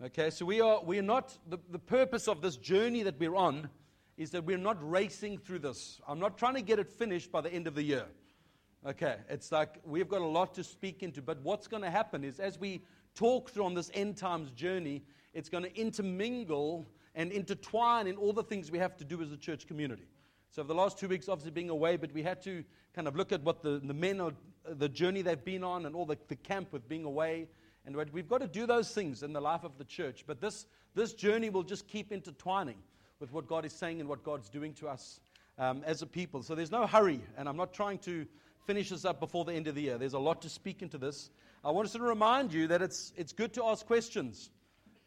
Okay, so we are, we are not, the, the purpose of this journey that we're on is that we're not racing through this. I'm not trying to get it finished by the end of the year. Okay, it's like we've got a lot to speak into, but what's going to happen is as we talk through on this end times journey, it's going to intermingle and intertwine in all the things we have to do as a church community. So, the last two weeks, obviously being away, but we had to kind of look at what the, the men are, the journey they've been on, and all the, the camp with being away. And we've got to do those things in the life of the church. But this, this journey will just keep intertwining with what God is saying and what God's doing to us um, as a people. So there's no hurry. And I'm not trying to finish this up before the end of the year. There's a lot to speak into this. I want to remind you that it's, it's good to ask questions.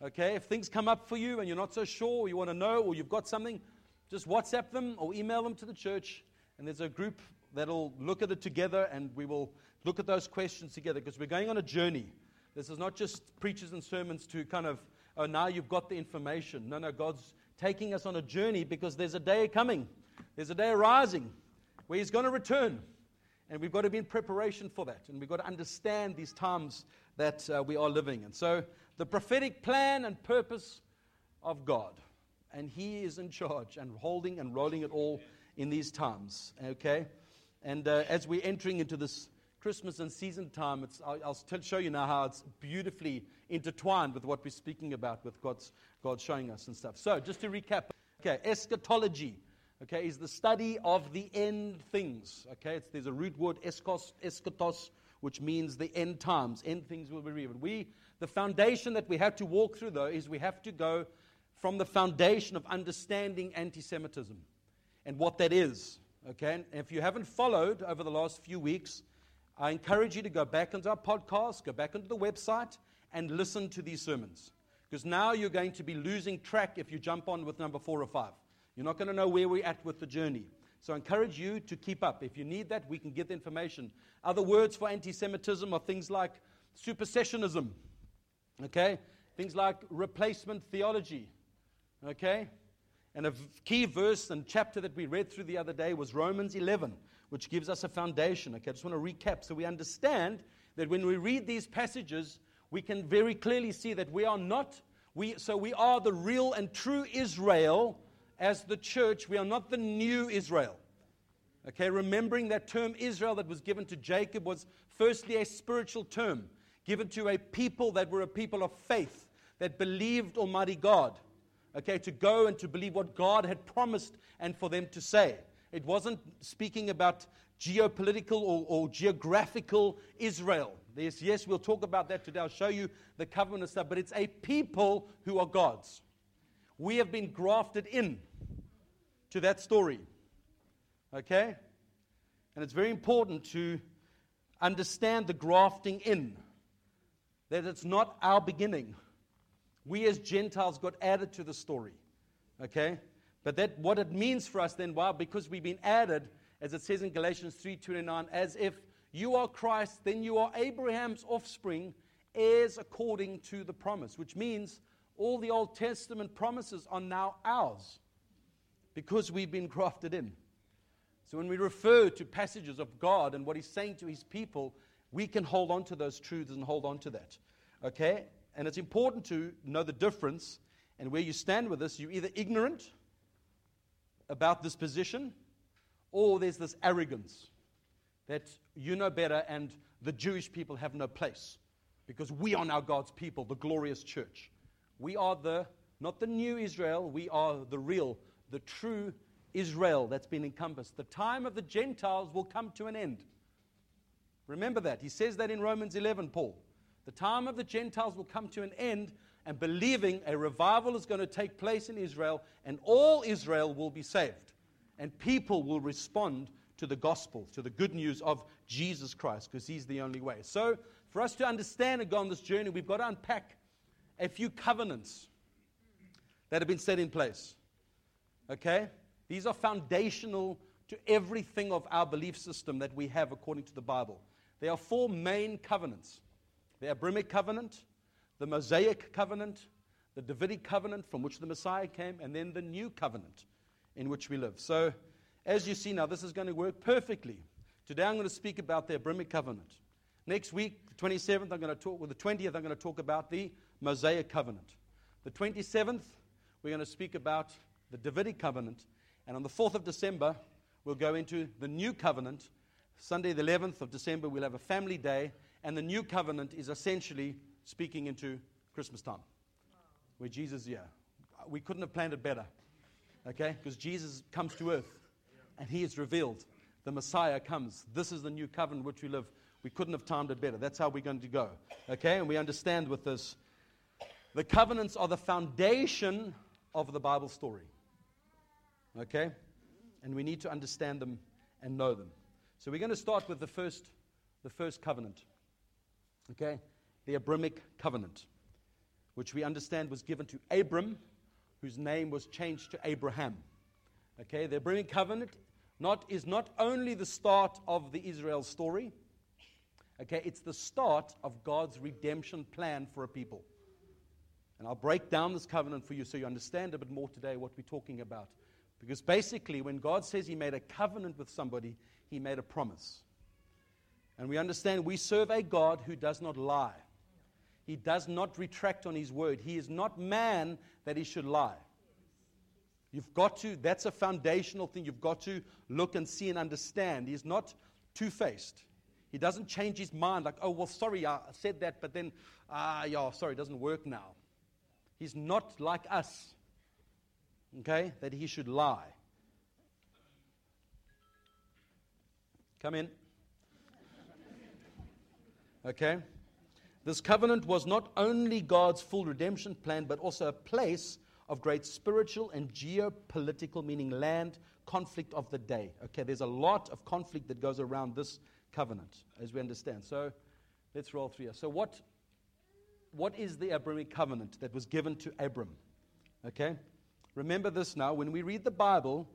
Okay? If things come up for you and you're not so sure, or you want to know, or you've got something, just WhatsApp them or email them to the church. And there's a group that'll look at it together and we will look at those questions together because we're going on a journey. This is not just preachers and sermons to kind of, oh, now you've got the information. No, no, God's taking us on a journey because there's a day coming, there's a day arising where He's going to return. And we've got to be in preparation for that. And we've got to understand these times that uh, we are living in. So, the prophetic plan and purpose of God. And He is in charge and holding and rolling it all in these times. Okay? And uh, as we're entering into this Christmas and season time, I'll, I'll show you now how it's beautifully intertwined with what we're speaking about, with God's, God showing us and stuff. So, just to recap, okay, eschatology, okay, is the study of the end things. Okay, it's, there's a root word, eschos, eschatos, which means the end times. End things will be revealed. We, the foundation that we have to walk through, though, is we have to go from the foundation of understanding anti Semitism and what that is. Okay, and if you haven't followed over the last few weeks, I encourage you to go back into our podcast, go back into the website, and listen to these sermons. Because now you're going to be losing track if you jump on with number four or five. You're not going to know where we're at with the journey. So I encourage you to keep up. If you need that, we can get the information. Other words for anti Semitism are things like supersessionism, okay? Things like replacement theology, okay? And a key verse and chapter that we read through the other day was Romans 11 which gives us a foundation. Okay, I just want to recap so we understand that when we read these passages, we can very clearly see that we are not, we, so we are the real and true Israel as the church. We are not the new Israel. Okay, remembering that term Israel that was given to Jacob was firstly a spiritual term given to a people that were a people of faith that believed Almighty God. Okay, to go and to believe what God had promised and for them to say. It wasn't speaking about geopolitical or, or geographical Israel. Yes, we'll talk about that today. I'll show you the covenant stuff, but it's a people who are God's. We have been grafted in to that story. Okay? And it's very important to understand the grafting in, that it's not our beginning. We as Gentiles got added to the story. Okay? But that what it means for us then, wow, because we've been added, as it says in Galatians 3:29, as if you are Christ, then you are Abraham's offspring, heirs according to the promise, which means all the Old Testament promises are now ours because we've been grafted in. So when we refer to passages of God and what He's saying to His people, we can hold on to those truths and hold on to that. Okay? And it's important to know the difference and where you stand with this. You're either ignorant about this position, or there's this arrogance that you know better and the Jewish people have no place because we are now God's people, the glorious church. We are the, not the new Israel, we are the real, the true Israel that's been encompassed. The time of the Gentiles will come to an end. Remember that. He says that in Romans 11, Paul. The time of the Gentiles will come to an end, and believing a revival is going to take place in Israel, and all Israel will be saved. And people will respond to the gospel, to the good news of Jesus Christ, because He's the only way. So, for us to understand and go on this journey, we've got to unpack a few covenants that have been set in place. Okay? These are foundational to everything of our belief system that we have according to the Bible. There are four main covenants the Abrahamic covenant, the Mosaic covenant, the Davidic covenant from which the Messiah came, and then the new covenant in which we live. So, as you see now, this is going to work perfectly. Today I'm going to speak about the Abrahamic covenant. Next week, the 27th, I'm going to talk, with the 20th, I'm going to talk about the Mosaic covenant. The 27th, we're going to speak about the Davidic covenant. And on the 4th of December, we'll go into the new covenant. Sunday, the 11th of December, we'll have a family day. And the new covenant is essentially speaking into Christmas time, where Jesus yeah. We couldn't have planned it better, okay? Because Jesus comes to earth and he is revealed. The Messiah comes. This is the new covenant which we live. We couldn't have timed it better. That's how we're going to go, okay? And we understand with this the covenants are the foundation of the Bible story, okay? And we need to understand them and know them. So we're going to start with the first, the first covenant, okay? The Abrahamic covenant which we understand was given to Abram, whose name was changed to Abraham. Okay, the Abrahamic covenant not, is not only the start of the Israel story, okay, it's the start of God's redemption plan for a people. And I'll break down this covenant for you so you understand a bit more today what we're talking about. Because basically, when God says He made a covenant with somebody, He made a promise. And we understand we serve a God who does not lie. He does not retract on his word. He is not man that he should lie. You've got to, that's a foundational thing. You've got to look and see and understand. He's not two faced. He doesn't change his mind like, oh, well, sorry, I said that, but then, ah, yeah, sorry, it doesn't work now. He's not like us, okay, that he should lie. Come in. Okay? This covenant was not only God's full redemption plan, but also a place of great spiritual and geopolitical, meaning land conflict of the day. Okay, there's a lot of conflict that goes around this covenant, as we understand. So let's roll through here. So, what, what is the Abrahamic covenant that was given to Abram? Okay, remember this now. When we read the Bible,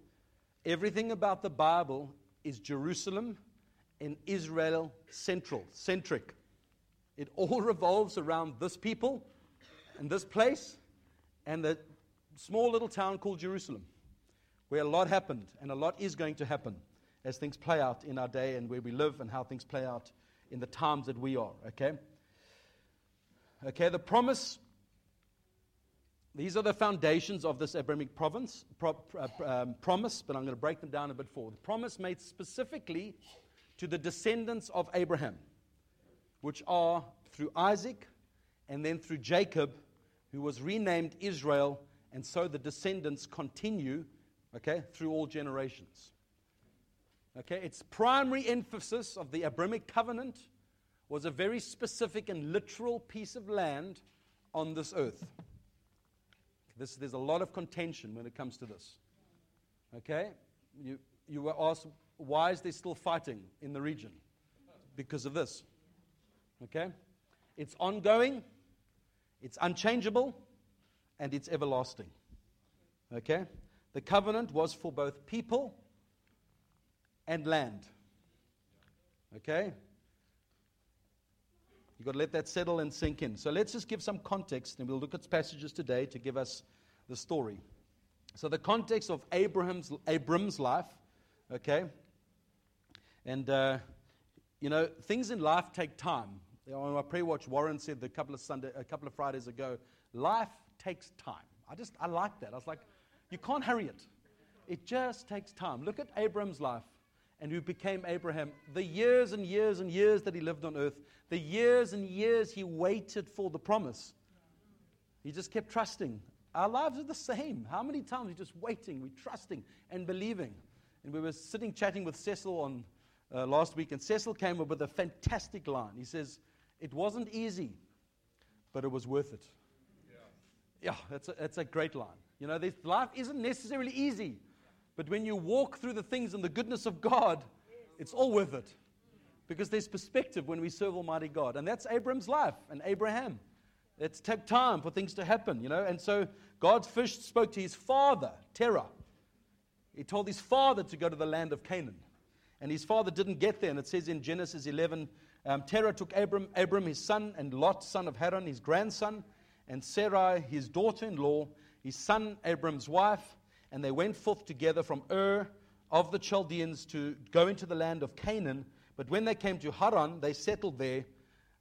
everything about the Bible is Jerusalem and Israel central, centric. It all revolves around this people and this place and the small little town called Jerusalem, where a lot happened and a lot is going to happen as things play out in our day and where we live and how things play out in the times that we are, okay? Okay, the promise, these are the foundations of this Abrahamic province, pro, uh, um, promise, but I'm going to break them down a bit forward. The promise made specifically to the descendants of Abraham which are through Isaac and then through Jacob, who was renamed Israel, and so the descendants continue, okay, through all generations. Okay, its primary emphasis of the Abrahamic covenant was a very specific and literal piece of land on this earth. This, there's a lot of contention when it comes to this. Okay? You, you were asked, why is there still fighting in the region? Because of this. Okay? It's ongoing, it's unchangeable, and it's everlasting. Okay? The covenant was for both people and land. Okay? You've got to let that settle and sink in. So let's just give some context, and we'll look at passages today to give us the story. So the context of Abraham's, Abram's life, okay? And, uh, you know, things in life take time. On my prayer watch, Warren said a couple of Sunday, a couple of Fridays ago, life takes time. I just, I like that. I was like, you can't hurry it. It just takes time. Look at Abram's life and who became Abraham. The years and years and years that he lived on earth, the years and years he waited for the promise. He just kept trusting. Our lives are the same. How many times we're just waiting, we're trusting and believing. And we were sitting chatting with Cecil on uh, last week, and Cecil came up with a fantastic line. He says, it wasn't easy, but it was worth it. Yeah, yeah that's, a, that's a great line. You know, this life isn't necessarily easy, but when you walk through the things and the goodness of God, it's all worth it. Because there's perspective when we serve Almighty God. And that's Abram's life and Abraham. It's took time for things to happen, you know. And so God first spoke to his father, Terah. He told his father to go to the land of Canaan. And his father didn't get there. And it says in Genesis 11, um, Terah took Abram, Abram, his son, and Lot, son of Haran, his grandson, and Sarai, his daughter in law, his son Abram's wife, and they went forth together from Ur of the Chaldeans to go into the land of Canaan. But when they came to Haran, they settled there.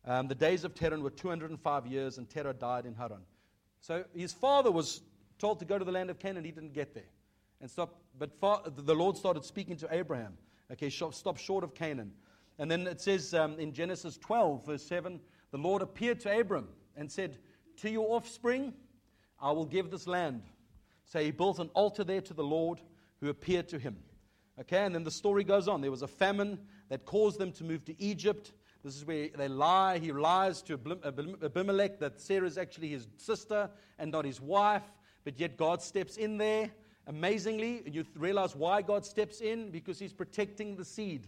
Um, the days of Terah were 205 years, and Terah died in Haran. So his father was told to go to the land of Canaan. He didn't get there. And stop, but far, the Lord started speaking to Abraham. Okay, stop short of Canaan. And then it says um, in Genesis 12, verse 7, the Lord appeared to Abram and said, To your offspring, I will give this land. So he built an altar there to the Lord who appeared to him. Okay, and then the story goes on. There was a famine that caused them to move to Egypt. This is where they lie. He lies to Abimelech that Sarah is actually his sister and not his wife. But yet God steps in there amazingly. You realize why God steps in? Because he's protecting the seed.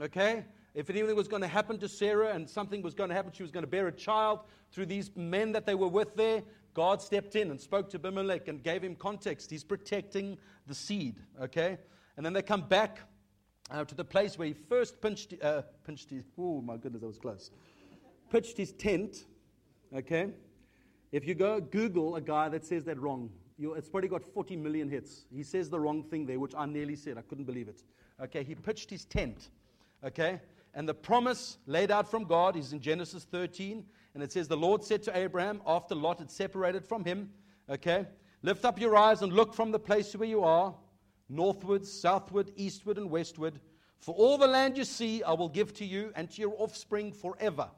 Okay? If anything was going to happen to Sarah and something was going to happen, she was going to bear a child through these men that they were with there, God stepped in and spoke to Abimelech and gave him context. He's protecting the seed. Okay? And then they come back uh, to the place where he first pinched, uh, pinched his, oh my goodness, that was close. Pitched his tent. Okay? If you go Google a guy that says that wrong, it's probably got 40 million hits. He says the wrong thing there, which I nearly said. I couldn't believe it. Okay, he pitched his tent. Okay? And the promise laid out from God is in Genesis 13. And it says, The Lord said to Abraham, after Lot had separated from him, Okay, lift up your eyes and look from the place where you are, northward, southward, eastward, and westward. For all the land you see, I will give to you and to your offspring forever.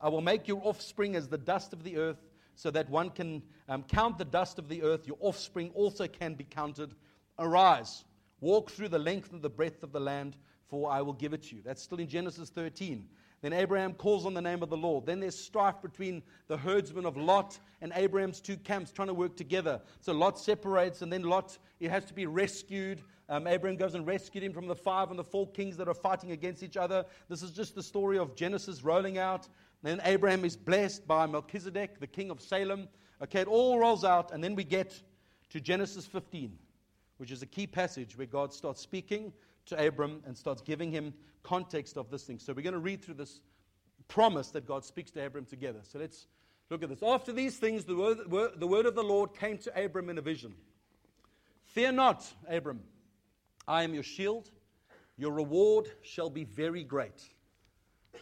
I will make your offspring as the dust of the earth, so that one can um, count the dust of the earth. Your offspring also can be counted. Arise, walk through the length and the breadth of the land for I will give it to you. That's still in Genesis 13. Then Abraham calls on the name of the Lord. Then there's strife between the herdsmen of Lot and Abraham's two camps trying to work together. So Lot separates, and then Lot he has to be rescued. Um, Abraham goes and rescued him from the five and the four kings that are fighting against each other. This is just the story of Genesis rolling out. Then Abraham is blessed by Melchizedek, the king of Salem. Okay, it all rolls out, and then we get to Genesis 15, which is a key passage where God starts speaking to Abram and starts giving him context of this thing. So we're going to read through this promise that God speaks to Abram together. So let's look at this. After these things, the word, the word of the Lord came to Abram in a vision. Fear not, Abram. I am your shield. Your reward shall be very great.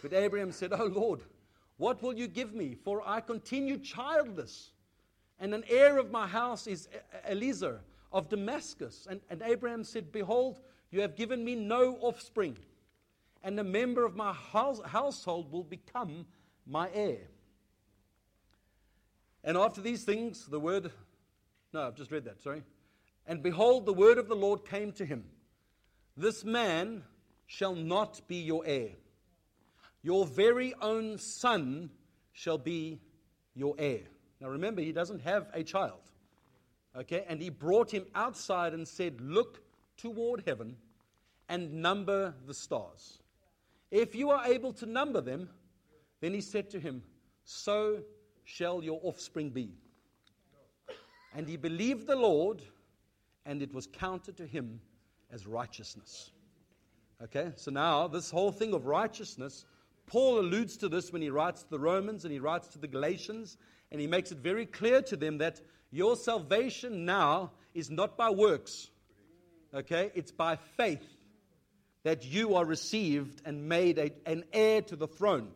But Abraham said, Oh Lord, what will you give me? For I continue childless, and an heir of my house is Eliezer of Damascus. And, and Abraham said, Behold, you have given me no offspring, and a member of my house, household will become my heir. And after these things, the word, no, I've just read that, sorry. And behold, the word of the Lord came to him This man shall not be your heir. Your very own son shall be your heir. Now remember, he doesn't have a child. Okay? And he brought him outside and said, Look toward heaven and number the stars. If you are able to number them, then he said to him, So shall your offspring be. And he believed the Lord, and it was counted to him as righteousness. Okay, so now this whole thing of righteousness, Paul alludes to this when he writes to the Romans and he writes to the Galatians, and he makes it very clear to them that your salvation now is not by works. Okay? It's by faith that you are received and made a, an heir to the throne.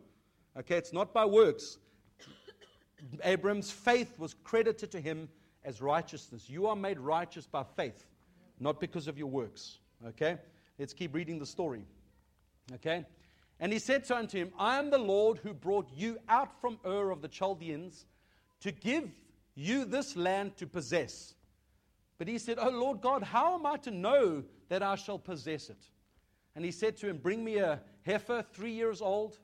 Okay? It's not by works. Abram's faith was credited to him as righteousness. You are made righteous by faith, not because of your works. Okay? Let's keep reading the story. Okay? And he said unto him, I am the Lord who brought you out from Ur of the Chaldeans to give you this land to possess. But he said, Oh Lord God, how am I to know that I shall possess it? And he said to him, Bring me a heifer three years old,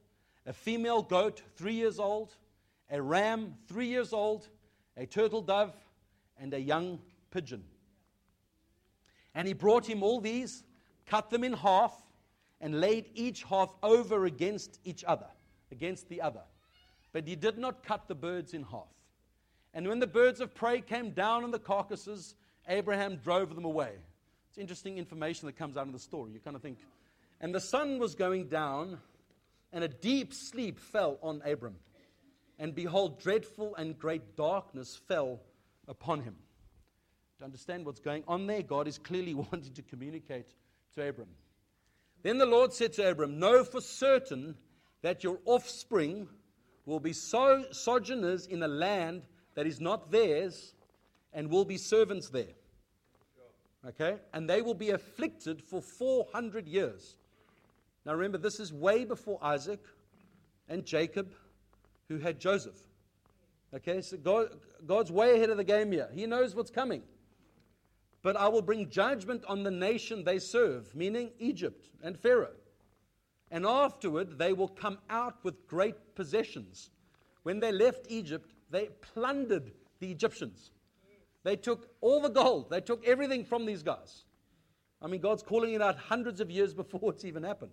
a female goat three years old, a ram three years old, a turtle dove, and a young pigeon. And he brought him all these, cut them in half, and laid each half over against each other, against the other. But he did not cut the birds in half. And when the birds of prey came down on the carcasses, Abraham drove them away. It's interesting information that comes out of the story. You kind of think. And the sun was going down, and a deep sleep fell on Abram. And behold, dreadful and great darkness fell upon him. To understand what's going on there, God is clearly wanting to communicate to Abram. Then the Lord said to Abram, Know for certain that your offspring will be so sojourners in a land that is not theirs and will be servants there. Okay? And they will be afflicted for 400 years. Now remember, this is way before Isaac and Jacob, who had Joseph. Okay? So God, God's way ahead of the game here. He knows what's coming. But I will bring judgment on the nation they serve, meaning Egypt and Pharaoh. And afterward, they will come out with great possessions. When they left Egypt, they plundered the Egyptians. They took all the gold, they took everything from these guys. I mean, God's calling it out hundreds of years before it's even happened.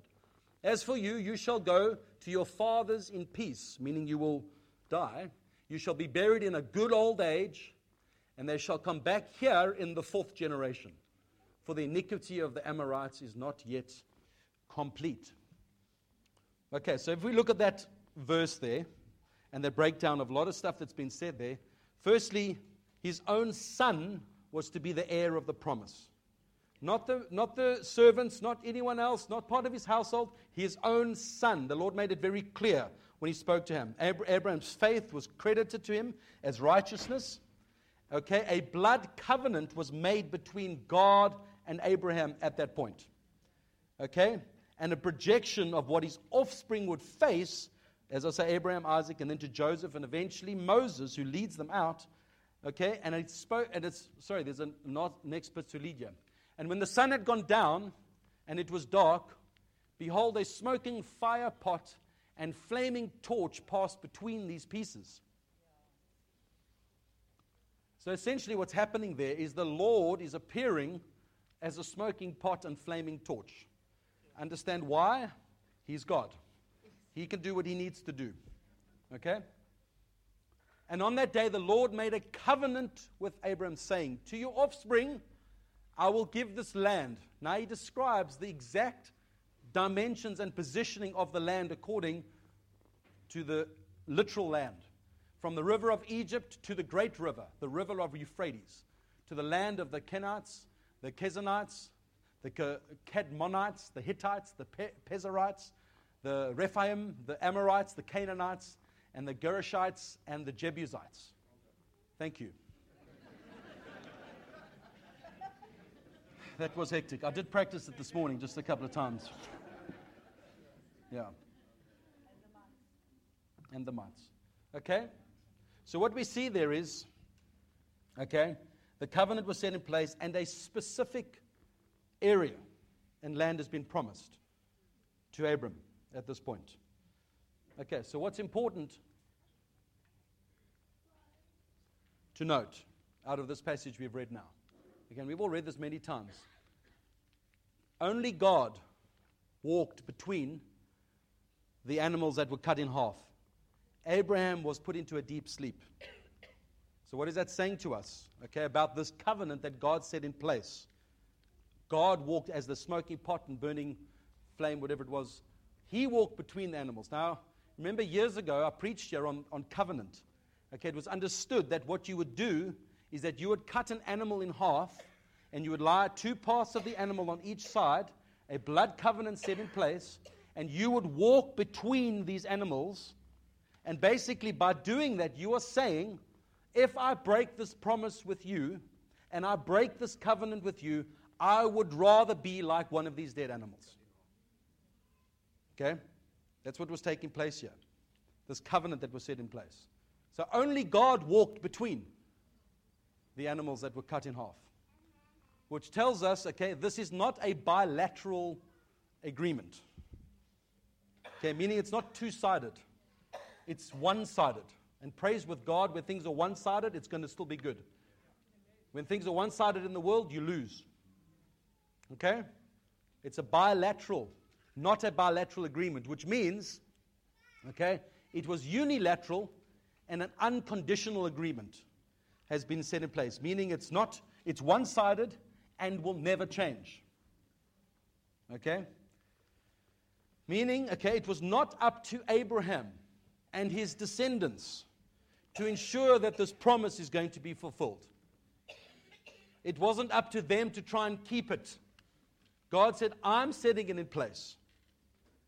As for you, you shall go to your fathers in peace, meaning you will die. You shall be buried in a good old age, and they shall come back here in the fourth generation. For the iniquity of the Amorites is not yet complete. Okay, so if we look at that verse there and the breakdown of a lot of stuff that's been said there, firstly, his own son was to be the heir of the promise. Not the, not the servants, not anyone else, not part of his household, his own son. The Lord made it very clear when he spoke to him. Abraham's faith was credited to him as righteousness. Okay, a blood covenant was made between God and Abraham at that point. Okay, and a projection of what his offspring would face, as I say, Abraham, Isaac, and then to Joseph, and eventually Moses, who leads them out. Okay, and it's, spoke, and it's sorry, there's a not next bit to you. And when the sun had gone down and it was dark, behold, a smoking fire pot and flaming torch passed between these pieces. So essentially, what's happening there is the Lord is appearing as a smoking pot and flaming torch. Understand why? He's God. He can do what he needs to do. Okay? And on that day, the Lord made a covenant with Abram, saying, To your offspring, I will give this land. Now he describes the exact dimensions and positioning of the land according to the literal land. From the river of Egypt to the great river, the river of Euphrates, to the land of the Kenites, the Kezanites, the Cadmonites, the Hittites, the Pe- Pezerites, the Rephaim, the Amorites, the Canaanites, and the Girgashites and the Jebusites. Thank you. that was hectic. I did practice it this morning just a couple of times. Yeah. And the mites. Okay? So what we see there is, okay, the covenant was set in place and a specific area and land has been promised to Abram at this point. Okay, so what's important to note out of this passage we've read now? Again, we've all read this many times. Only God walked between the animals that were cut in half. Abraham was put into a deep sleep. So, what is that saying to us, okay, about this covenant that God set in place? God walked as the smoking pot and burning flame, whatever it was. He walked between the animals. Now, remember years ago, I preached here on, on covenant. Okay, it was understood that what you would do is that you would cut an animal in half and you would lie two parts of the animal on each side, a blood covenant set in place, and you would walk between these animals. And basically, by doing that, you are saying, if I break this promise with you and I break this covenant with you, I would rather be like one of these dead animals. Okay? That's what was taking place here. This covenant that was set in place. So only God walked between the animals that were cut in half. Which tells us, okay, this is not a bilateral agreement. Okay, meaning it's not two sided, it's one sided. And praise with God, when things are one sided, it's going to still be good. When things are one sided in the world, you lose. Okay? It's a bilateral, not a bilateral agreement, which means, okay, it was unilateral and an unconditional agreement has been set in place, meaning it's not, it's one sided and will never change. Okay? Meaning, okay, it was not up to Abraham and his descendants to ensure that this promise is going to be fulfilled. It wasn't up to them to try and keep it. God said, I'm setting it in place.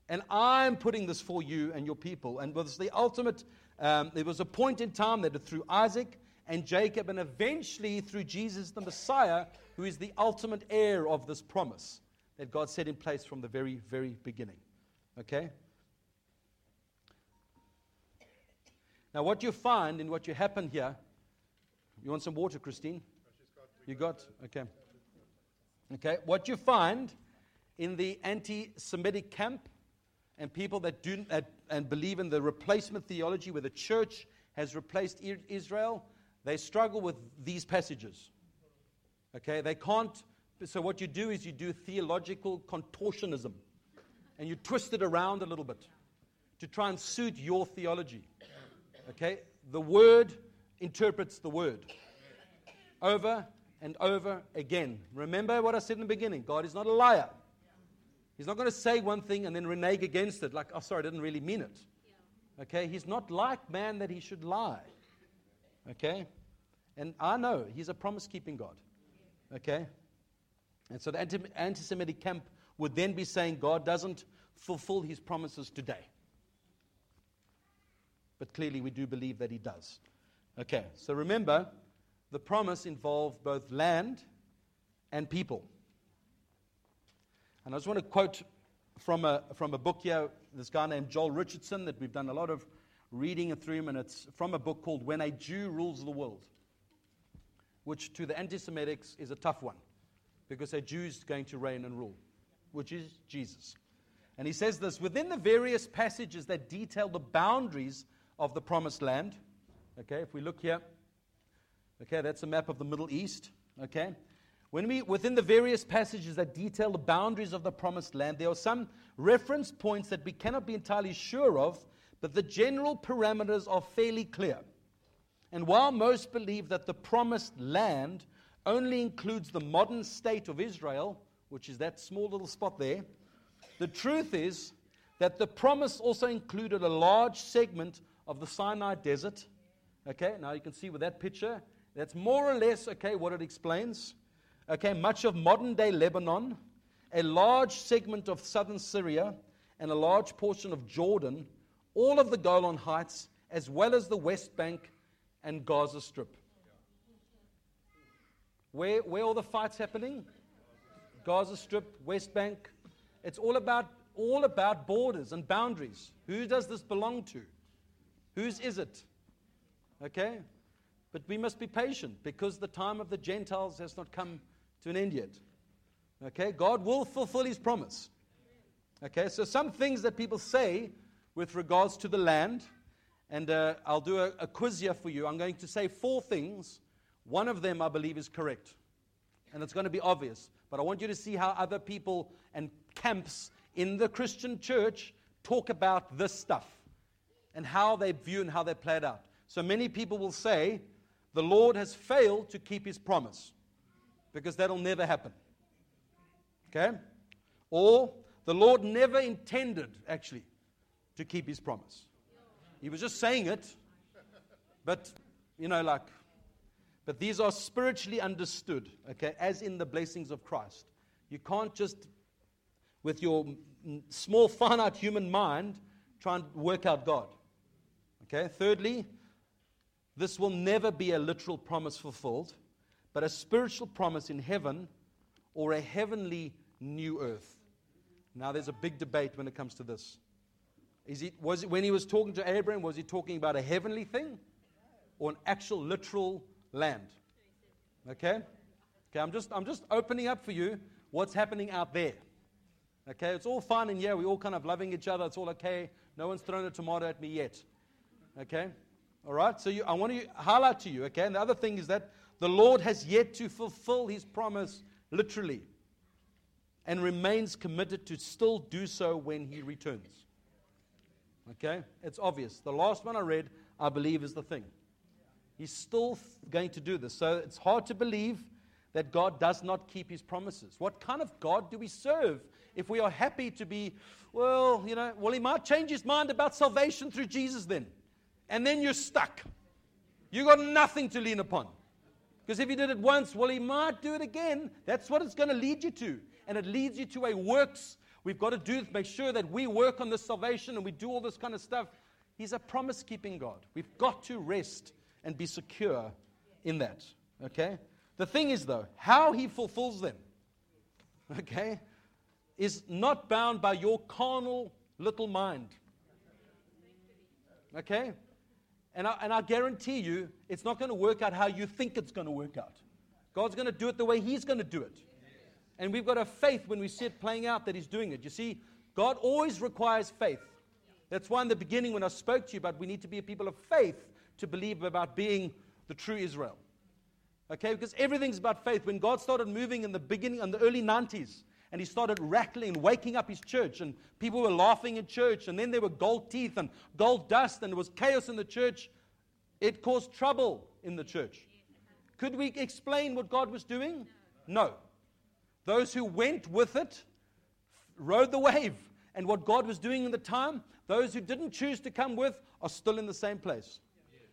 And I'm putting this for you and your people. And was the ultimate Um, there was a point in time that through Isaac and Jacob, and eventually through Jesus the Messiah, who is the ultimate heir of this promise that God set in place from the very, very beginning. Okay? Now, what you find and what you happen here, you want some water, Christine? You got? Okay. Okay. What you find in the anti Semitic camp and people that do that, and believe in the replacement theology where the church has replaced Israel, they struggle with these passages. Okay? They can't. So, what you do is you do theological contortionism and you twist it around a little bit to try and suit your theology. Okay? The word interprets the word over and over again. Remember what I said in the beginning God is not a liar. He's not going to say one thing and then renege against it, like, oh, sorry, I didn't really mean it. Okay? He's not like man that he should lie. Okay? And I know he's a promise keeping God. Okay? And so the anti Semitic camp would then be saying God doesn't fulfill his promises today. But clearly, we do believe that he does. Okay, so remember, the promise involved both land and people. And I just want to quote from a, from a book here, this guy named Joel Richardson, that we've done a lot of reading through him, and it's from a book called When a Jew Rules the World, which to the anti Semitics is a tough one, because a Jew's going to reign and rule, which is Jesus. And he says this within the various passages that detail the boundaries of the promised land. Okay, if we look here, okay, that's a map of the Middle East. Okay, when we, within the various passages that detail the boundaries of the promised land, there are some reference points that we cannot be entirely sure of, but the general parameters are fairly clear. And while most believe that the promised land only includes the modern state of Israel, which is that small little spot there, the truth is that the promise also included a large segment of the Sinai desert. Okay, now you can see with that picture, that's more or less, okay, what it explains okay, much of modern day Lebanon, a large segment of southern Syria, and a large portion of Jordan, all of the Golan Heights, as well as the West Bank and Gaza Strip. Where, where all the fights happening? Gaza Strip, West Bank. It's all about, all about borders and boundaries. Who does this belong to? Whose is it? Okay? But we must be patient because the time of the Gentiles has not come to an end yet. Okay, God will fulfill his promise. Okay, so some things that people say with regards to the land, and uh, I'll do a, a quiz here for you. I'm going to say four things. One of them I believe is correct, and it's going to be obvious. But I want you to see how other people and camps in the Christian church talk about this stuff and how they view and how they play it out. So many people will say, the Lord has failed to keep his promise because that'll never happen. Okay? Or the Lord never intended, actually, to keep his promise. He was just saying it, but, you know, like, but these are spiritually understood, okay, as in the blessings of Christ. You can't just, with your small, finite human mind, try and work out God. Okay? Thirdly, this will never be a literal promise fulfilled but a spiritual promise in heaven or a heavenly new earth. Now, there's a big debate when it comes to this. Is it, was it, when he was talking to Abraham, was he talking about a heavenly thing or an actual literal land? Okay? Okay, I'm just, I'm just opening up for you what's happening out there. Okay, it's all fine and yeah, we're all kind of loving each other. It's all okay. No one's thrown a tomato at me yet. Okay? All right? So you, I want to highlight to you, okay? And the other thing is that the Lord has yet to fulfill his promise literally and remains committed to still do so when he returns. Okay? It's obvious. The last one I read, I believe, is the thing. He's still going to do this. So it's hard to believe that God does not keep his promises. What kind of God do we serve if we are happy to be, well, you know, well, he might change his mind about salvation through Jesus then. And then you're stuck. You've got nothing to lean upon. Because if he did it once, well, he might do it again. That's what it's going to lead you to. And it leads you to a works. We've got to do make sure that we work on this salvation and we do all this kind of stuff. He's a promise keeping God. We've got to rest and be secure in that. Okay? The thing is, though, how He fulfills them, okay, is not bound by your carnal little mind. Okay? And I, and I guarantee you, it's not going to work out how you think it's going to work out. God's going to do it the way He's going to do it. And we've got a faith when we see it playing out that He's doing it. You see, God always requires faith. That's why in the beginning, when I spoke to you about we need to be a people of faith to believe about being the true Israel. Okay, because everything's about faith. When God started moving in the beginning, in the early 90s, and he started rattling and waking up his church, and people were laughing in church, and then there were gold teeth and gold dust, and there was chaos in the church. It caused trouble in the church. Could we explain what God was doing? No. Those who went with it rode the wave. And what God was doing in the time, those who didn't choose to come with are still in the same place.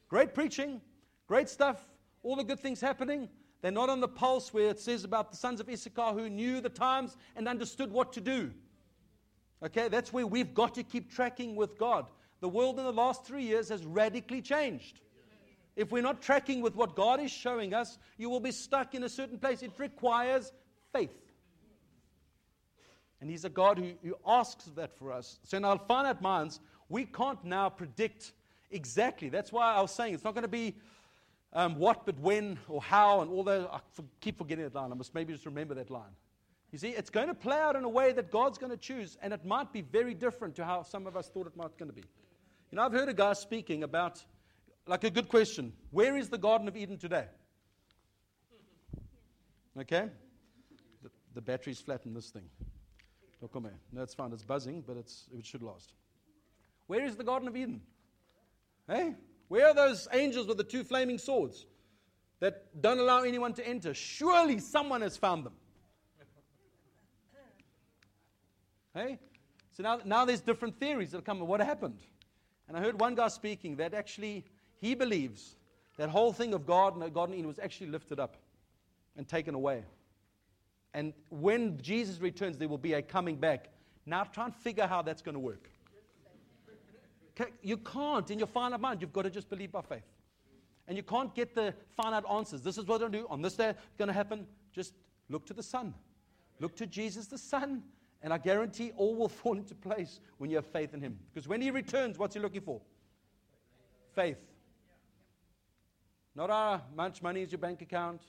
Great preaching, great stuff, all the good things happening. They're not on the pulse where it says about the sons of Issachar who knew the times and understood what to do. Okay, that's where we've got to keep tracking with God. The world in the last three years has radically changed. If we're not tracking with what God is showing us, you will be stuck in a certain place. It requires faith. And He's a God who, who asks that for us. So in our finite minds, we can't now predict exactly. That's why I was saying it's not going to be um, what, but when, or how, and all those. I keep forgetting that line. I must maybe just remember that line. You see, it's going to play out in a way that God's going to choose, and it might be very different to how some of us thought it might going to be. You know, I've heard a guy speaking about, like a good question, where is the Garden of Eden today? Okay? The, the battery's flat in this thing. No, it's fine. It's buzzing, but it's, it should last. Where is the Garden of Eden? Hey? Where are those angels with the two flaming swords that don't allow anyone to enter? Surely someone has found them. Hey? So now, now there's different theories that come. What happened? And I heard one guy speaking that actually he believes that whole thing of God and God and Eden was actually lifted up and taken away. And when Jesus returns, there will be a coming back. Now try and figure how that's going to work. You can't in your finite mind. You've got to just believe by faith. And you can't get the finite answers. This is what I'm going to do. On this day, it's going to happen. Just look to the Son. Look to Jesus, the Son. And I guarantee all will fall into place when you have faith in Him. Because when He returns, what's He looking for? Faith. Not how much money is your bank account,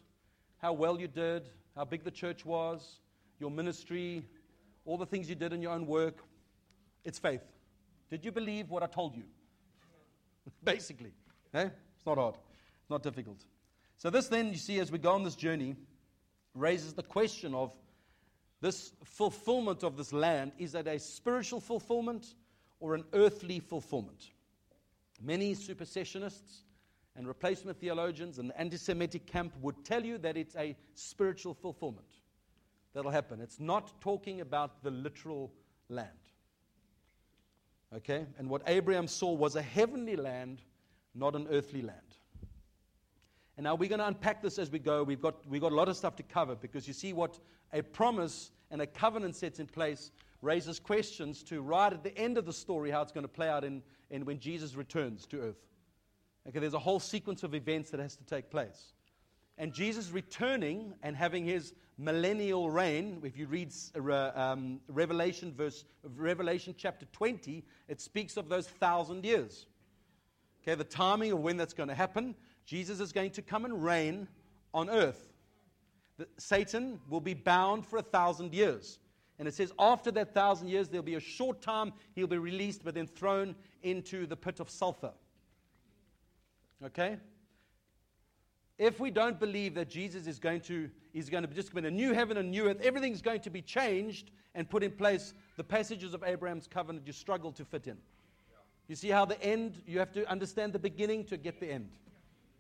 how well you did, how big the church was, your ministry, all the things you did in your own work. It's faith. Did you believe what I told you? Basically. Eh? It's not hard, it's not difficult. So, this then, you see, as we go on this journey, raises the question of this fulfillment of this land is it a spiritual fulfillment or an earthly fulfillment? Many supersessionists and replacement theologians and the anti Semitic camp would tell you that it's a spiritual fulfillment that'll happen. It's not talking about the literal land. Okay? And what Abraham saw was a heavenly land, not an earthly land. And now we're going to unpack this as we go. We've got, we've got a lot of stuff to cover because you see what a promise and a covenant sets in place raises questions to right at the end of the story how it's going to play out in, in when Jesus returns to earth. Okay, there's a whole sequence of events that has to take place. And Jesus returning and having his millennial reign, if you read uh, um, Revelation, verse, Revelation chapter 20, it speaks of those thousand years. Okay, the timing of when that's going to happen, Jesus is going to come and reign on earth. The, Satan will be bound for a thousand years. And it says, after that thousand years, there'll be a short time, he'll be released, but then thrown into the pit of sulfur. Okay? If we don't believe that Jesus is going to, is going to just come in a new heaven and new earth, everything's going to be changed and put in place, the passages of Abraham's covenant you struggle to fit in. You see how the end, you have to understand the beginning to get the end.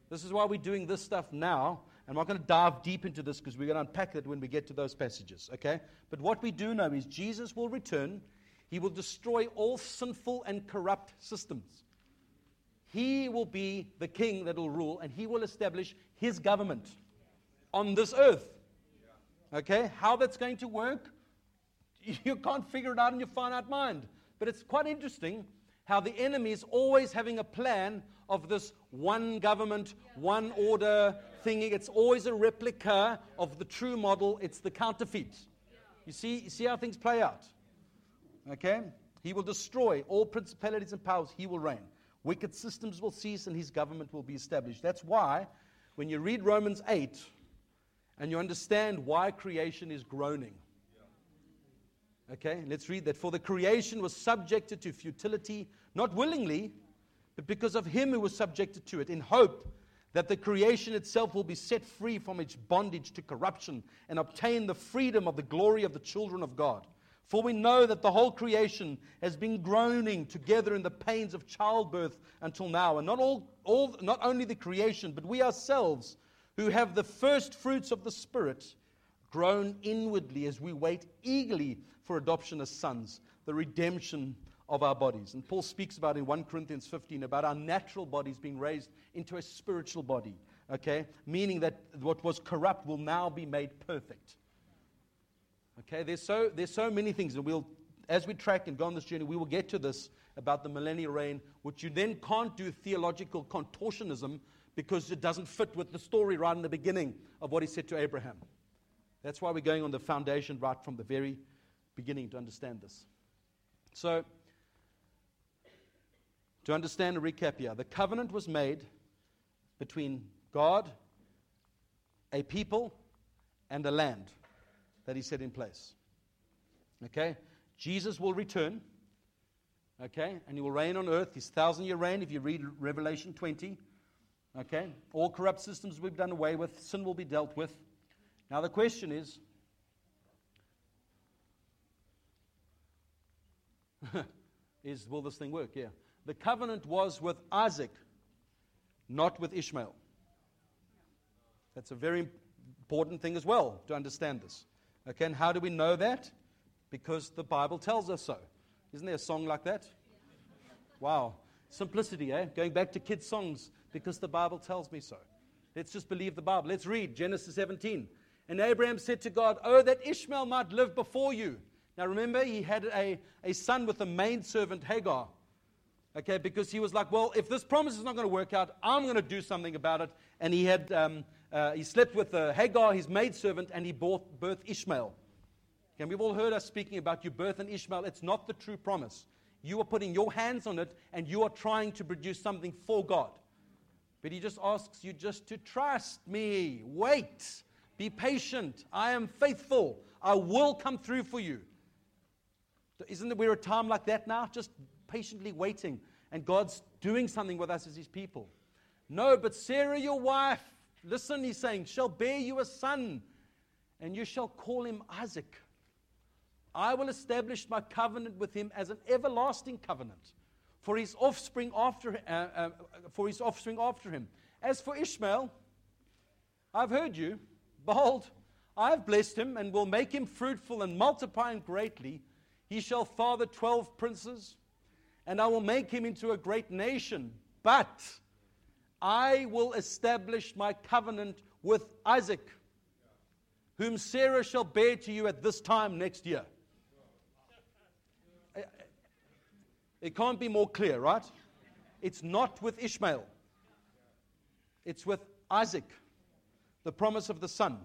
This is why we're doing this stuff now. I'm not going to dive deep into this because we're going to unpack it when we get to those passages, okay? But what we do know is Jesus will return. He will destroy all sinful and corrupt systems. He will be the king that will rule, and he will establish his government on this earth. Okay? How that's going to work, you can't figure it out in your finite mind. But it's quite interesting how the enemy is always having a plan of this one government, one order thingy. It's always a replica of the true model, it's the counterfeit. You see, you see how things play out? Okay? He will destroy all principalities and powers, he will reign. Wicked systems will cease and his government will be established. That's why, when you read Romans 8 and you understand why creation is groaning, Okay, let's read that. For the creation was subjected to futility, not willingly, but because of him who was subjected to it, in hope that the creation itself will be set free from its bondage to corruption and obtain the freedom of the glory of the children of God. For we know that the whole creation has been groaning together in the pains of childbirth until now. And not, all, all, not only the creation, but we ourselves, who have the first fruits of the Spirit, groan inwardly as we wait eagerly for adoption as sons, the redemption of our bodies. And Paul speaks about in 1 Corinthians 15 about our natural bodies being raised into a spiritual body, okay? Meaning that what was corrupt will now be made perfect. Okay, there's so, there's so many things, and we'll, as we track and go on this journey, we will get to this about the millennial reign, which you then can't do theological contortionism because it doesn't fit with the story right in the beginning of what he said to Abraham. That's why we're going on the foundation right from the very beginning to understand this. So, to understand a recap here, the covenant was made between God, a people, and a land that He set in place. Okay? Jesus will return. Okay? And He will reign on earth, His thousand year reign, if you read Revelation 20. Okay? All corrupt systems will be done away with, sin will be dealt with. Now, the question is is will this thing work? Yeah. The covenant was with Isaac, not with Ishmael. That's a very important thing as well to understand this. Okay, and how do we know that? Because the Bible tells us so. Isn't there a song like that? Wow. Simplicity, eh? Going back to kids' songs because the Bible tells me so. Let's just believe the Bible. Let's read Genesis 17. And Abraham said to God, Oh, that Ishmael might live before you. Now remember, he had a, a son with a maidservant, Hagar. Okay, because he was like, well, if this promise is not going to work out, I'm going to do something about it. And he had um, uh, he slept with uh, Hagar, his maidservant, and he birthed Ishmael. And we've all heard us speaking about you birth and Ishmael. It's not the true promise. You are putting your hands on it, and you are trying to produce something for God. But he just asks you just to trust me. Wait. Be patient. I am faithful. I will come through for you. Isn't there we're a time like that now? Just patiently waiting, and God's doing something with us as His people. No, but Sarah, your wife, listen, He's saying, shall bear you a son, and you shall call him Isaac. I will establish my covenant with him as an everlasting covenant for his offspring after, uh, uh, for his offspring after him. As for Ishmael, I've heard you. Behold, I have blessed him and will make him fruitful and multiply him greatly. He shall father twelve princes, and I will make him into a great nation. But I will establish my covenant with Isaac, whom Sarah shall bear to you at this time next year. It can't be more clear, right? It's not with Ishmael, it's with Isaac, the promise of the son.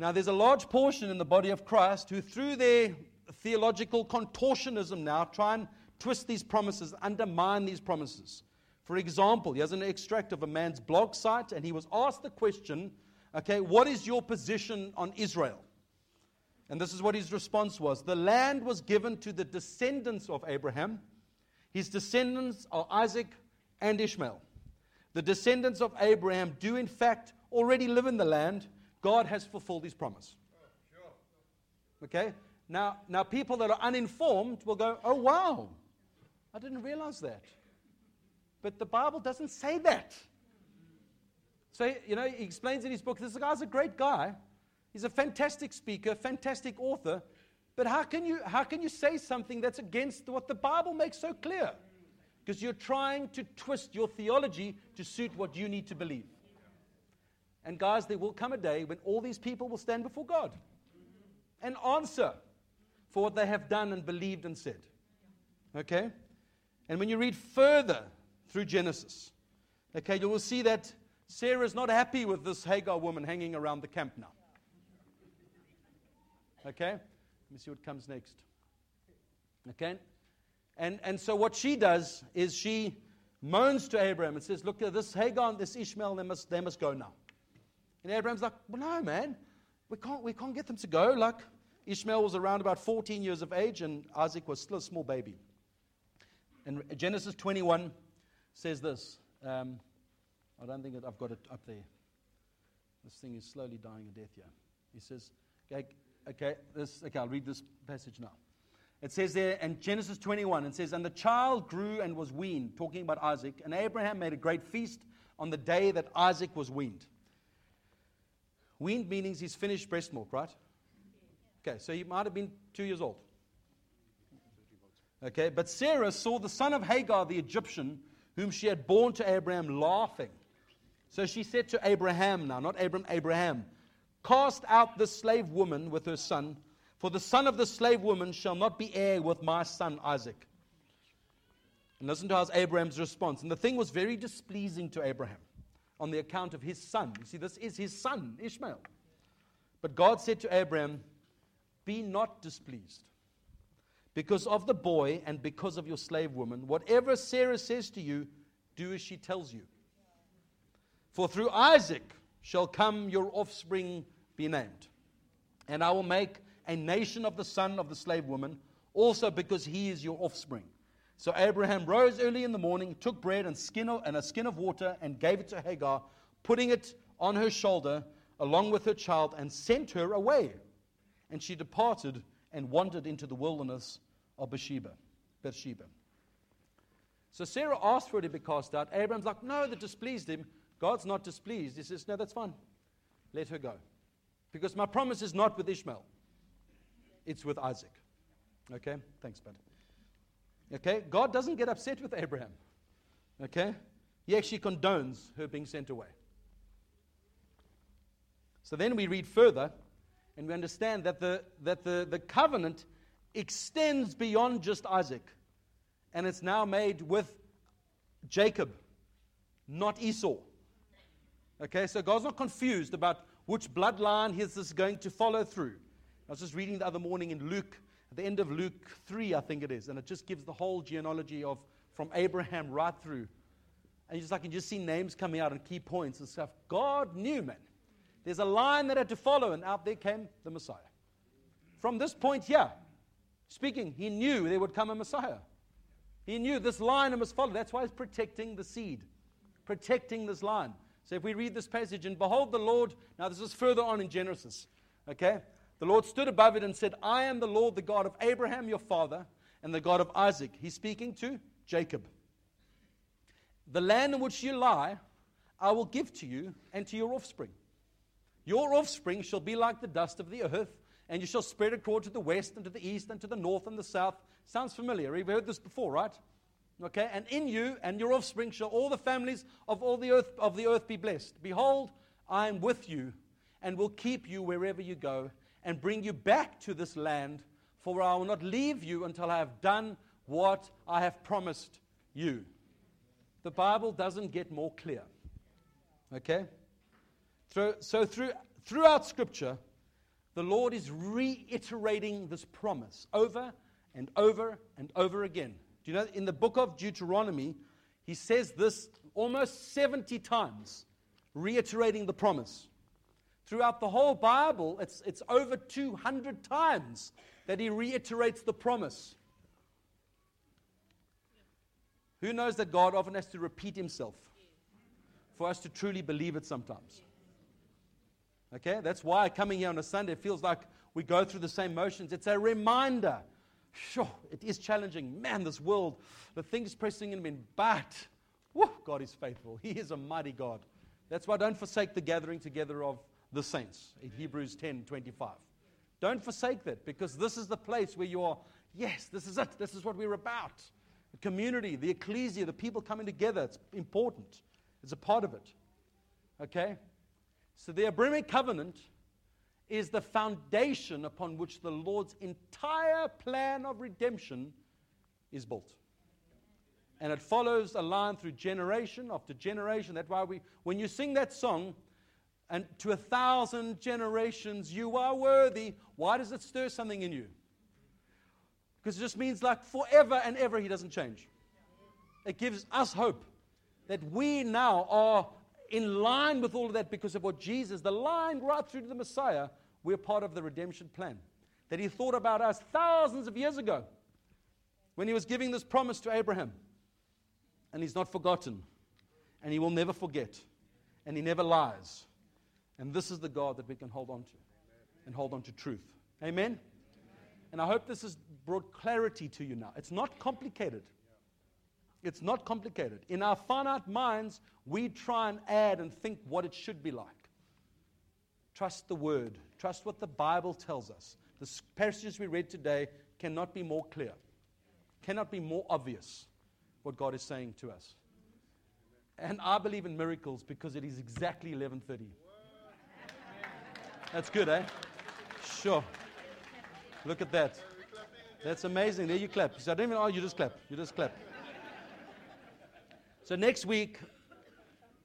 Now, there's a large portion in the body of Christ who, through their theological contortionism now try and twist these promises, undermine these promises. For example, he has an extract of a man's blog site, and he was asked the question, okay, what is your position on Israel? And this is what his response was The land was given to the descendants of Abraham. His descendants are Isaac and Ishmael. The descendants of Abraham do, in fact, already live in the land. God has fulfilled his promise. Okay? Now, now, people that are uninformed will go, oh, wow, I didn't realize that. But the Bible doesn't say that. So, you know, he explains in his book this guy's a great guy. He's a fantastic speaker, fantastic author. But how can you, how can you say something that's against what the Bible makes so clear? Because you're trying to twist your theology to suit what you need to believe. And guys, there will come a day when all these people will stand before God and answer for what they have done and believed and said. Okay? And when you read further through Genesis, okay, you will see that Sarah is not happy with this Hagar woman hanging around the camp now. Okay? Let me see what comes next. Okay? And, and so what she does is she moans to Abraham and says, Look, this Hagar and this Ishmael, they must, they must go now. And Abraham's like, Well, no, man. We can't, we can't get them to go. Like, Ishmael was around about 14 years of age, and Isaac was still a small baby. And Genesis 21 says this. Um, I don't think I've got it up there. This thing is slowly dying a death here. He says, okay, okay, this, okay, I'll read this passage now. It says there in Genesis 21, it says, And the child grew and was weaned, talking about Isaac, and Abraham made a great feast on the day that Isaac was weaned. Weaned means he's finished breast milk, right? Okay, so he might have been two years old. Okay, but Sarah saw the son of Hagar, the Egyptian, whom she had borne to Abraham, laughing. So she said to Abraham, now, not Abram, Abraham, cast out the slave woman with her son, for the son of the slave woman shall not be heir with my son Isaac. And listen to Abraham's response. And the thing was very displeasing to Abraham on the account of his son. You see, this is his son, Ishmael. But God said to Abraham, Be not displeased because of the boy and because of your slave woman. Whatever Sarah says to you, do as she tells you. For through Isaac shall come your offspring be named. And I will make a nation of the son of the slave woman, also because he is your offspring. So Abraham rose early in the morning, took bread and, skin of, and a skin of water, and gave it to Hagar, putting it on her shoulder along with her child, and sent her away. And she departed and wandered into the wilderness of Bathsheba. Bathsheba. So Sarah asked for it to be cast out. Abraham's like, no, that displeased him. God's not displeased. He says, No, that's fine. Let her go. Because my promise is not with Ishmael, it's with Isaac. Okay? Thanks, bud. Okay? God doesn't get upset with Abraham. Okay? He actually condones her being sent away. So then we read further and we understand that the, that the, the covenant extends beyond just Isaac. And it's now made with Jacob, not Esau. Okay, so God's not confused about which bloodline He's this going to follow through. I was just reading the other morning in Luke, at the end of Luke 3, I think it is, and it just gives the whole genealogy of from Abraham right through. And you just like you just see names coming out and key points and stuff. God knew, man. There's a line that had to follow, and out there came the Messiah. From this point here, speaking, he knew there would come a Messiah. He knew this line must follow. That's why he's protecting the seed, protecting this line. So if we read this passage, and behold, the Lord, now this is further on in Genesis, okay? The Lord stood above it and said, I am the Lord, the God of Abraham, your father, and the God of Isaac. He's speaking to Jacob. The land in which you lie, I will give to you and to your offspring. Your offspring shall be like the dust of the earth, and you shall spread abroad to the west and to the east and to the north and the south. Sounds familiar. We've heard this before, right? Okay, and in you and your offspring shall all the families of all the earth of the earth be blessed. Behold, I am with you and will keep you wherever you go and bring you back to this land, for I will not leave you until I have done what I have promised you. The Bible doesn't get more clear. Okay? So, so through, throughout Scripture, the Lord is reiterating this promise over and over and over again. Do you know, in the book of Deuteronomy, he says this almost 70 times, reiterating the promise. Throughout the whole Bible, it's, it's over 200 times that he reiterates the promise. Who knows that God often has to repeat himself for us to truly believe it sometimes? Okay, that's why coming here on a Sunday feels like we go through the same motions. It's a reminder Sure, it is challenging. Man, this world, the things pressing in me, but whew, God is faithful. He is a mighty God. That's why don't forsake the gathering together of the saints in Hebrews 10 25. Don't forsake that because this is the place where you are, yes, this is it. This is what we're about. The community, the ecclesia, the people coming together. It's important, it's a part of it. Okay? So the Abrahamic covenant is the foundation upon which the Lord's entire plan of redemption is built. and it follows a line through generation after generation. That's why we, when you sing that song, and to a thousand generations you are worthy, why does it stir something in you? Because it just means like forever and ever he doesn't change. It gives us hope that we now are in line with all of that because of what Jesus, the line right through to the Messiah, we're part of the redemption plan. That he thought about us thousands of years ago when he was giving this promise to Abraham. And he's not forgotten. And he will never forget. And he never lies. And this is the God that we can hold on to and hold on to truth. Amen? And I hope this has brought clarity to you now. It's not complicated. It's not complicated. In our finite minds, we try and add and think what it should be like. Trust the word, trust what the Bible tells us. The passages we read today cannot be more clear, cannot be more obvious what God is saying to us. And I believe in miracles because it is exactly 11:30. That's good, eh? Sure. Look at that. That's amazing. There you clap. So I don't even, oh, you just clap. You just clap. So next week,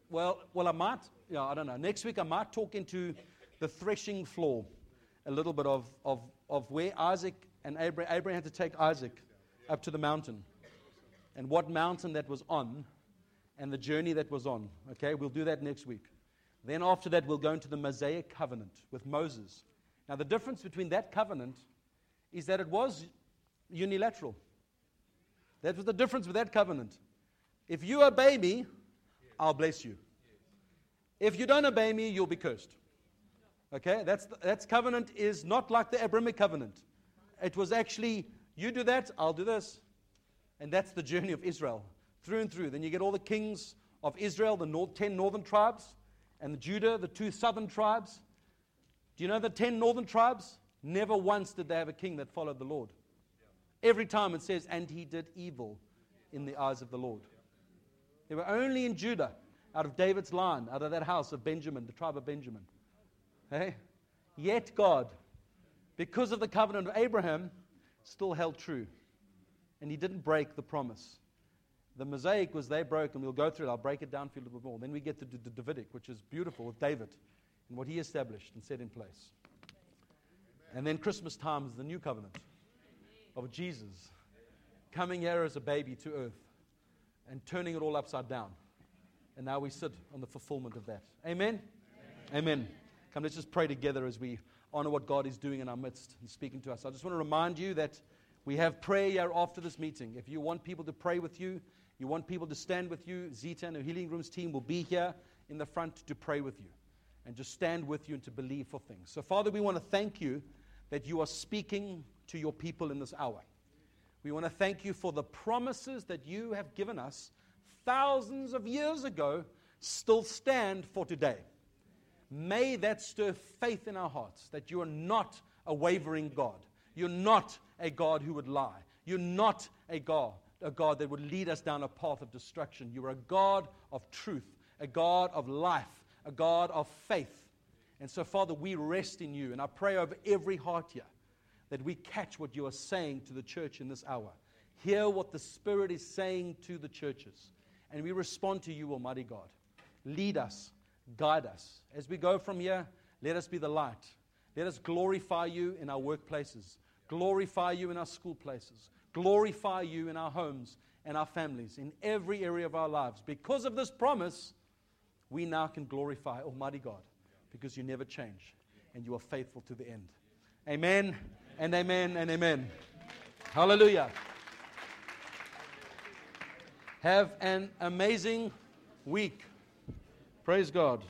well, well, I might, yeah, I don't know. Next week, I might talk into the threshing floor a little bit of, of, of where Isaac and Abraham, Abraham had to take Isaac up to the mountain and what mountain that was on and the journey that was on. Okay, we'll do that next week. Then after that, we'll go into the Mosaic covenant with Moses. Now, the difference between that covenant is that it was unilateral. That was the difference with that covenant. If you obey me, I'll bless you. If you don't obey me, you'll be cursed. Okay? That's, that's covenant is not like the Abrahamic covenant. It was actually, you do that, I'll do this. And that's the journey of Israel through and through. Then you get all the kings of Israel, the north, 10 northern tribes, and the Judah, the two southern tribes. Do you know the 10 northern tribes? Never once did they have a king that followed the Lord. Every time it says, and he did evil in the eyes of the Lord. They were only in Judah, out of David's line, out of that house of Benjamin, the tribe of Benjamin. Hey? Yet God, because of the covenant of Abraham, still held true. And he didn't break the promise. The mosaic was they broke, and we'll go through it. I'll break it down for you a little bit more. Then we get to the Davidic, which is beautiful with David and what he established and set in place. And then Christmas time is the new covenant of Jesus coming here as a baby to earth and turning it all upside down. And now we sit on the fulfillment of that. Amen? Amen. Amen. Come, let's just pray together as we honor what God is doing in our midst and speaking to us. I just want to remind you that we have prayer after this meeting. If you want people to pray with you, you want people to stand with you, Zita and the Healing Rooms team will be here in the front to pray with you and just stand with you and to believe for things. So, Father, we want to thank you that you are speaking to your people in this hour. We want to thank you for the promises that you have given us thousands of years ago still stand for today. May that stir faith in our hearts that you are not a wavering God. You're not a God who would lie. You're not a God, a God that would lead us down a path of destruction. You are a God of truth, a God of life, a God of faith. And so, Father, we rest in you. And I pray over every heart here that we catch what you are saying to the church in this hour. Hear what the Spirit is saying to the churches. And we respond to you, Almighty God. Lead us, guide us. As we go from here, let us be the light. Let us glorify you in our workplaces, glorify you in our school places, glorify you in our homes and our families, in every area of our lives. Because of this promise, we now can glorify Almighty God because you never change and you are faithful to the end. Amen and amen and amen. Hallelujah. Have an amazing week. Praise God.